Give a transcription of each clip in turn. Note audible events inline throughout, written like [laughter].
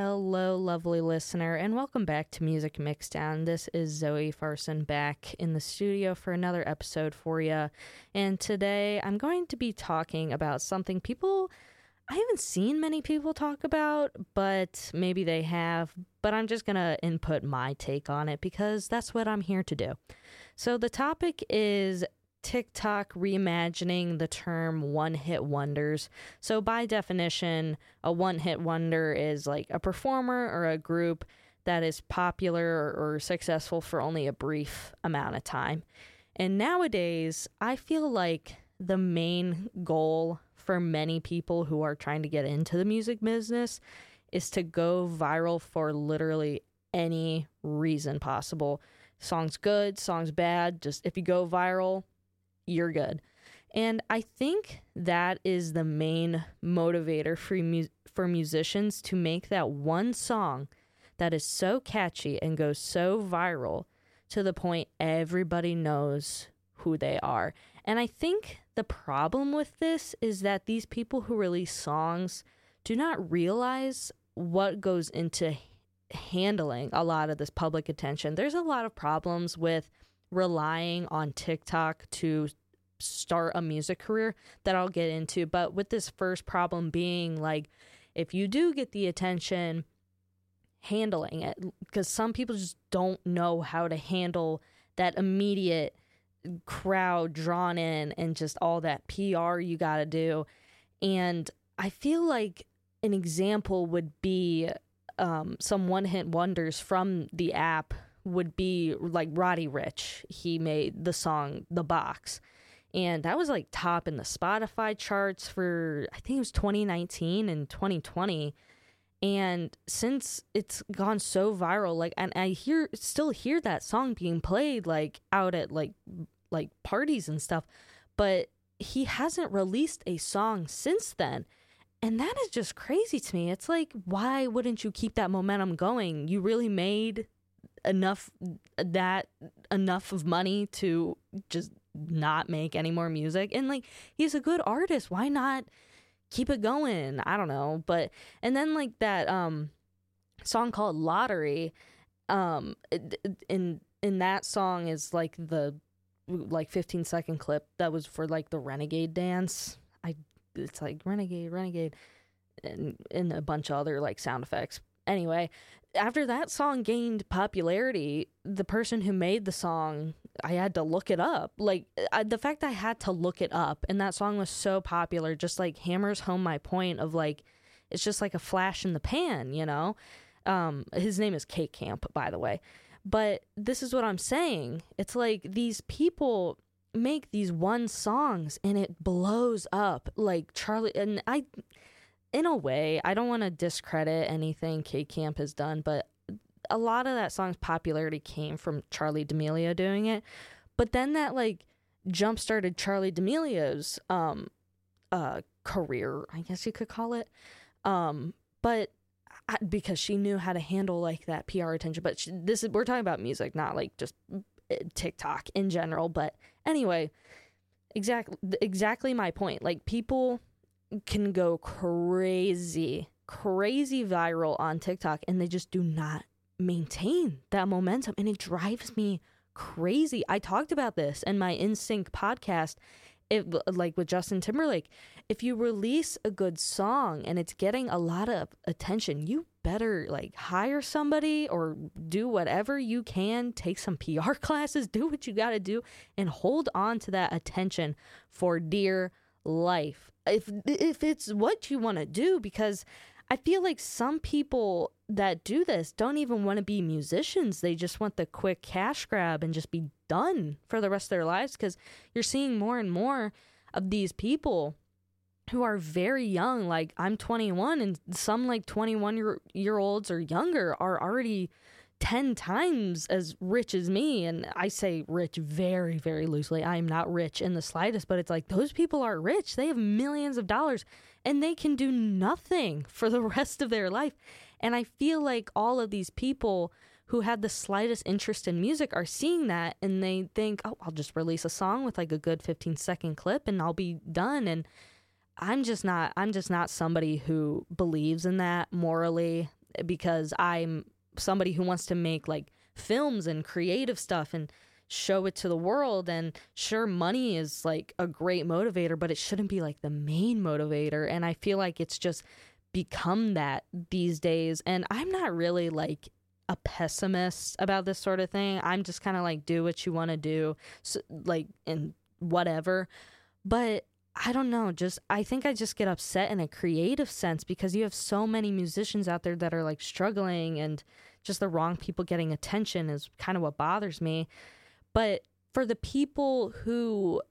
Hello, lovely listener, and welcome back to Music Mixdown. This is Zoe Farson back in the studio for another episode for you. And today I'm going to be talking about something people I haven't seen many people talk about, but maybe they have. But I'm just going to input my take on it because that's what I'm here to do. So the topic is TikTok reimagining the term one hit wonders. So, by definition, a one hit wonder is like a performer or a group that is popular or, successful for only a brief amount of time. And nowadays, I feel like the main goal for many people who are trying to get into the music business is to go viral for literally any reason possible. Song's good, song's bad, just if you go viral, you're good. And I think that is the main motivator for mu- for musicians to make that one song that is so catchy and goes so viral to the point everybody knows who they are. And I think the problem with this is that these people who release songs do not realize what goes into handling a lot of this public attention. There's a lot of problems with relying on TikTok to start a music career that I'll get into. But with this first problem being like, if you do get the attention, handling it, because some people just don't know how to handle that immediate crowd drawn in and just all that PR you got to do. And I feel like an example would be um, some one hit wonders from the app would be like Roddy Ricch. He made the song The Box. And that was like top in the Spotify charts for, I think it was 2019 and 2020. And since it's gone so viral, like, and I hear, still hear that song being played like out at like, like parties and stuff, but he hasn't released a song since then. And that is just crazy to me. It's like, why wouldn't you keep that momentum going? You really made enough that enough of money to just not make any more music. And like he's a good artist. Why not keep it going? I don't know. But and then like that um song called lottery um in in that song is like the like 15 second clip that was for like the renegade dance. I it's like renegade renegade and and a bunch of other like sound effects. Anyway after that song gained popularity, the person who made the song, I had to look it up. Like I, the fact I had to look it up and that song was so popular just like hammers home my point of like it's just like a flash in the pan, you know? Um his name is K Camp, by the way. But this is what I'm saying. It's like these people make these one songs and it blows up like Charlie and I in a way, I don't want to discredit anything K Camp has done, but a lot of that song's popularity came from Charlie D'Amelio doing it. But then that like jump started Charlie D'Amelio's um uh career, I guess you could call it. Um but I, because she knew how to handle like that PR attention, but she, this is we're talking about music, not like just eh, TikTok in general, but anyway, exactly exactly my point. Like people can go crazy, crazy viral on TikTok and they just do not maintain that momentum. And it drives me crazy. I talked about this in my NSYNC podcast. If, like with Justin Timberlake, if you release a good song and it's getting a lot of attention, you better like hire somebody or do whatever you can, take some PR [laughs] classes, do what you got to do, and hold on to that attention for dear life if if it's what you want to do because I feel like some people that do this don't even want to be musicians. They just want the quick cash grab and just be done for the rest of their lives because you're seeing more and more of these people who are very young like I'm 21 and some like 21 year, year olds or younger are already 10 times as rich as me. And I say rich very, very loosely. I am not rich in the slightest, but it's like those people are rich. They have millions of dollars and they can do nothing [laughs] for the rest of their life. And I feel like all of these people who had the slightest interest in music are seeing that and they think, oh, I'll just release a song with like a good 15 second clip and I'll be done. And I'm just not, I'm just not somebody who believes in that morally because I'm somebody who wants to make like films and creative stuff and show it to the world and sure money is like a great motivator but it shouldn't be like the main motivator and I feel like it's just become that these days and I'm not really like a pessimist about this sort of thing. I'm just kind of like do what you want to do, so, like and whatever. But I don't know, just I think I just get upset in a creative sense because you have so many musicians out there that are like struggling and just the wrong people getting attention is kind of what bothers me. But for the people who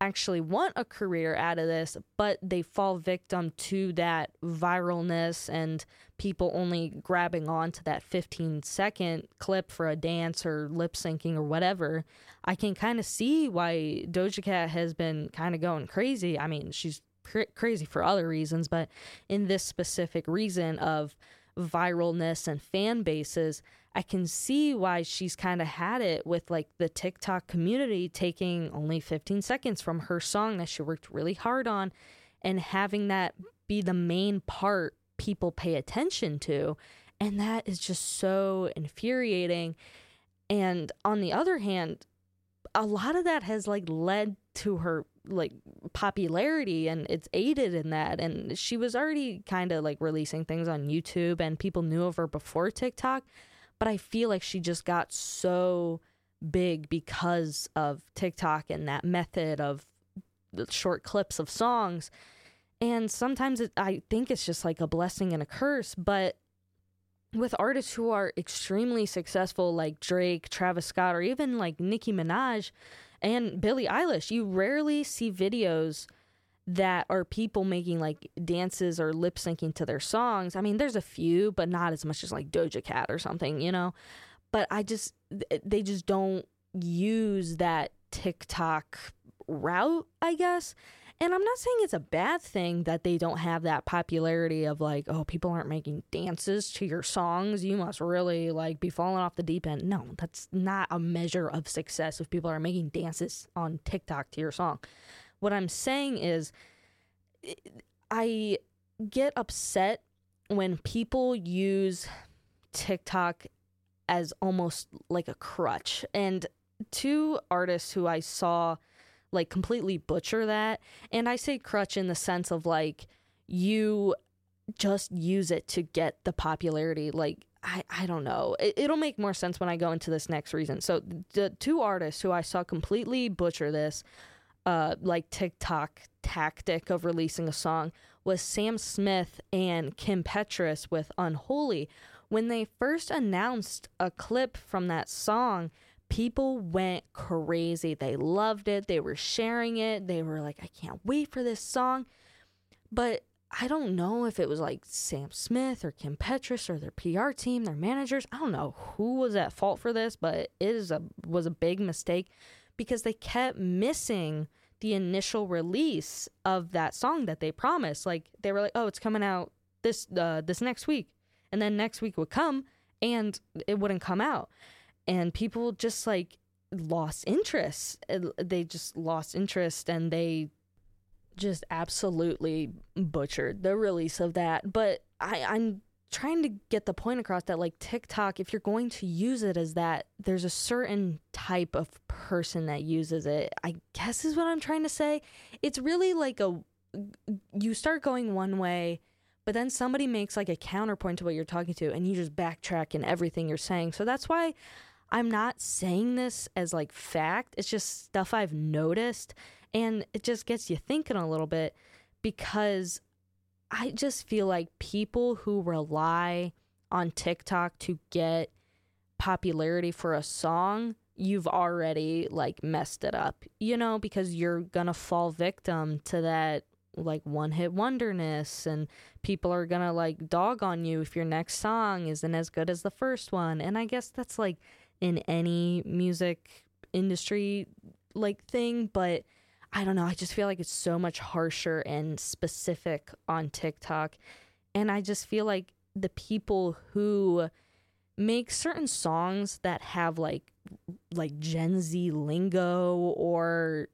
actually want a career out of this, but they fall victim to that viralness and people only grabbing on to that 15 second clip for a dance or lip syncing or whatever. I can kind of see why Doja Cat has been kind of going crazy. I mean, she's cr- crazy for other reasons, but in this specific reason of viralness and fan bases, I can see why she's kind of had it with like the TikTok community taking only 15 seconds from her song that she worked really hard on and having that be the main part people pay attention to. And that is just so infuriating. And on the other hand, a lot of that has like led to her like popularity and it's aided in that and she was already kind of like releasing things on YouTube and people knew of her before TikTok but I feel like she just got so big because of TikTok and that method of short clips of songs. And sometimes it, I think it's just like a blessing and a curse but with artists who are extremely successful like Drake, Travis Scott or even like Nicki Minaj and Billie Eilish, you rarely see videos that are people making like dances or lip syncing to their songs. I mean, there's a few, but not as much as like Doja Cat or something, you know? But I just, they just don't use that TikTok route, I guess. And I'm not saying it's a bad thing that they don't have that popularity of like, oh, people aren't making dances to your songs. You must really like be falling off the deep end. No, that's not a measure of success if people are making dances on TikTok to your song. What I'm saying is, I get upset when people use TikTok as almost like a crutch. And two artists who I saw like completely butcher that. And I say crutch in the sense of like you just use it to get the popularity. Like I, I don't know. It, will make more sense when I go into this next reason. So the two artists who I saw completely butcher this, uh, like TikTok tactic of releasing a song was Sam Smith and Kim Petras with Unholy. When they first announced a clip from that song, people went crazy. They loved it. They were sharing it. They were like, I can't wait for this song. But I don't know if it was like Sam Smith or Kim Petras or their PR team, their managers. I don't know who was at fault for this, but it is a was a big mistake because they kept missing the initial release of that song that they promised. Like they were like, "Oh, it's coming out this uh, this next week," and then next week would come and it wouldn't come out and people just like lost interest. They just lost interest and they just absolutely butchered the release of that. But I, I'm trying to get the point across that like TikTok, if you're going to use it as that, there's a certain type of person that uses it. I guess is what I'm trying to say. It's really like a you start going one way, but then somebody makes like a counterpoint to what you're talking to, and you just backtrack in everything you're saying. So that's why I'm not saying this as like fact. It's just stuff I've noticed and it just gets you thinking a little bit because I just feel like people who rely on TikTok to get popularity for a song, you've already like messed it up, you know, because you're going to fall victim to that like one hit wonderness and people are going to like dog on you if your next song isn't as good as the first one. And I guess that's like in any music industry like thing, but I don't know. I just feel like it's so much harsher and specific on TikTok. And I just feel like the people who make certain songs that have like like Gen Z lingo or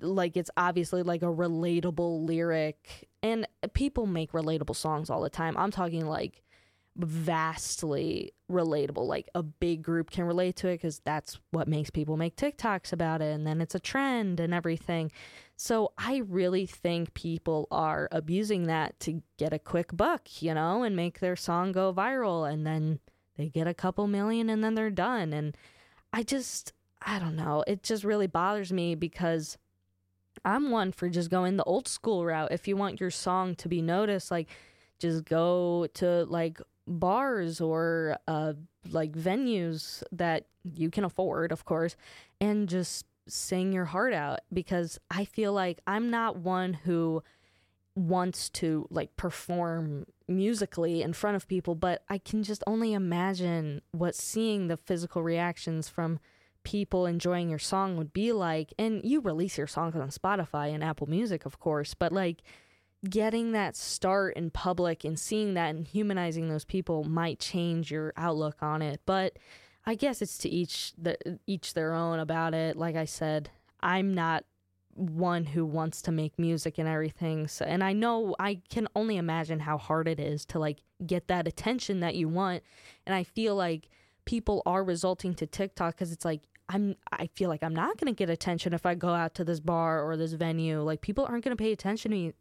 like it's obviously like a relatable lyric and people make relatable songs all the time. I'm talking like vastly relatable. Like a big group can relate to it because that's what makes people make TikToks about it. And then it's a trend and everything. So I really think people are abusing that to get a quick buck, you know, and make their song go viral. And then they get a couple million and then they're done. And I just, I don't know. It just really bothers me because I'm one for just going the old school route. If you want your song to be noticed, like, just go to like bars or uh, like venues that you can afford, of course, and just sing your heart out because I feel like I'm not one who wants to like perform musically in front of people, but I can just only imagine what seeing the physical reactions from people enjoying your song would be like. And you release your songs on Spotify and Apple Music, of course, but like getting that start in public and seeing that and humanizing those people might change your outlook on it. But I guess it's to each the each their own about it. Like I said, I'm not one who wants to make music and everything. So, and I know I can only imagine how hard it is to like get that attention that you want. And I feel like people are resulting to TikTok because it's like I'm I feel like I'm not going to get attention if I go out to this bar or this venue. Like people aren't going to pay attention to me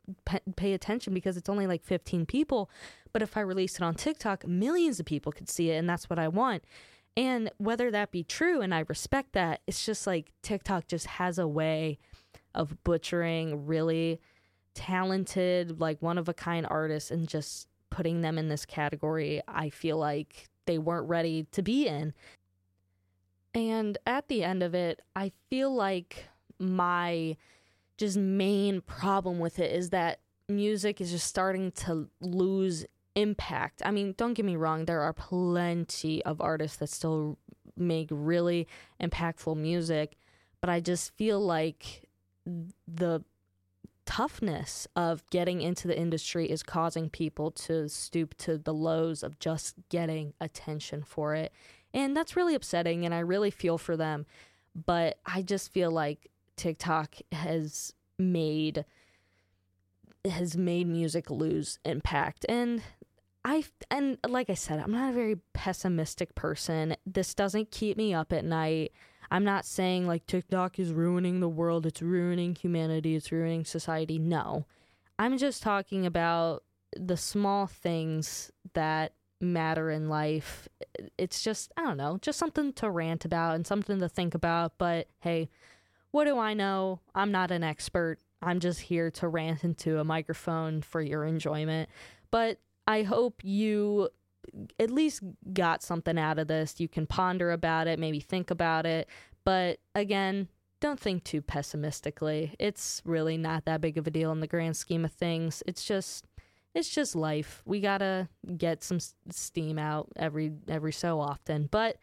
pay attention because it's only like 15 people, but if I release it on TikTok, millions of people could see it and that's what I want. And whether that be true and I respect that, it's just like TikTok just has a way of butchering really talented, like one of a kind artists and just putting them in this category I feel like they weren't ready to be in. And at the end of it, I feel like my just main problem with it is that music is just starting to lose impact. I mean, don't get me wrong, there are plenty of artists that still make really impactful music, but I just feel like the toughness of getting into the industry is causing people to stoop to the lows of just getting attention for it. And that's really upsetting, and I really feel for them. But I just feel like TikTok has made has made music lose impact and I and like I said, I'm not a very pessimistic person. This doesn't keep me up at night. I'm not saying like TikTok is ruining the world, it's ruining humanity, it's ruining society. No. I'm just talking about the small things that matter in life. It's just, I don't know, just something to rant about and something to think about. But hey, what do I know? I'm not an expert. I'm just here to rant into a microphone for your enjoyment. But I hope you at least got something out of this. You can ponder about it, maybe think about it. But again, don't think too pessimistically. It's really not that big of a deal in the grand scheme of things. It's just it's just life. We gotta get some steam out every every so often. But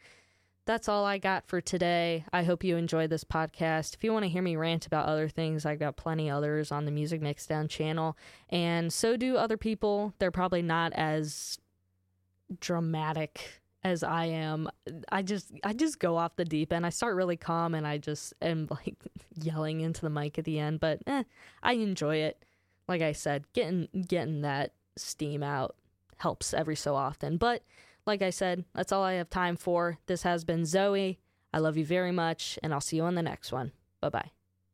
that's all I got for today. I hope you enjoyed this podcast. If you want to hear me rant about other things, I've got plenty others on the Music Mixdown channel, and so do other people. They're probably not as dramatic as I am. I just I just go off the deep end. I start really calm and I just am like [laughs] yelling into the mic at the end, but eh, I enjoy it like I said, getting getting that steam out helps every so often. But like I said, that's all I have time for. This has been Zoe. I love you very much, and I'll see you on the next one. Bye bye.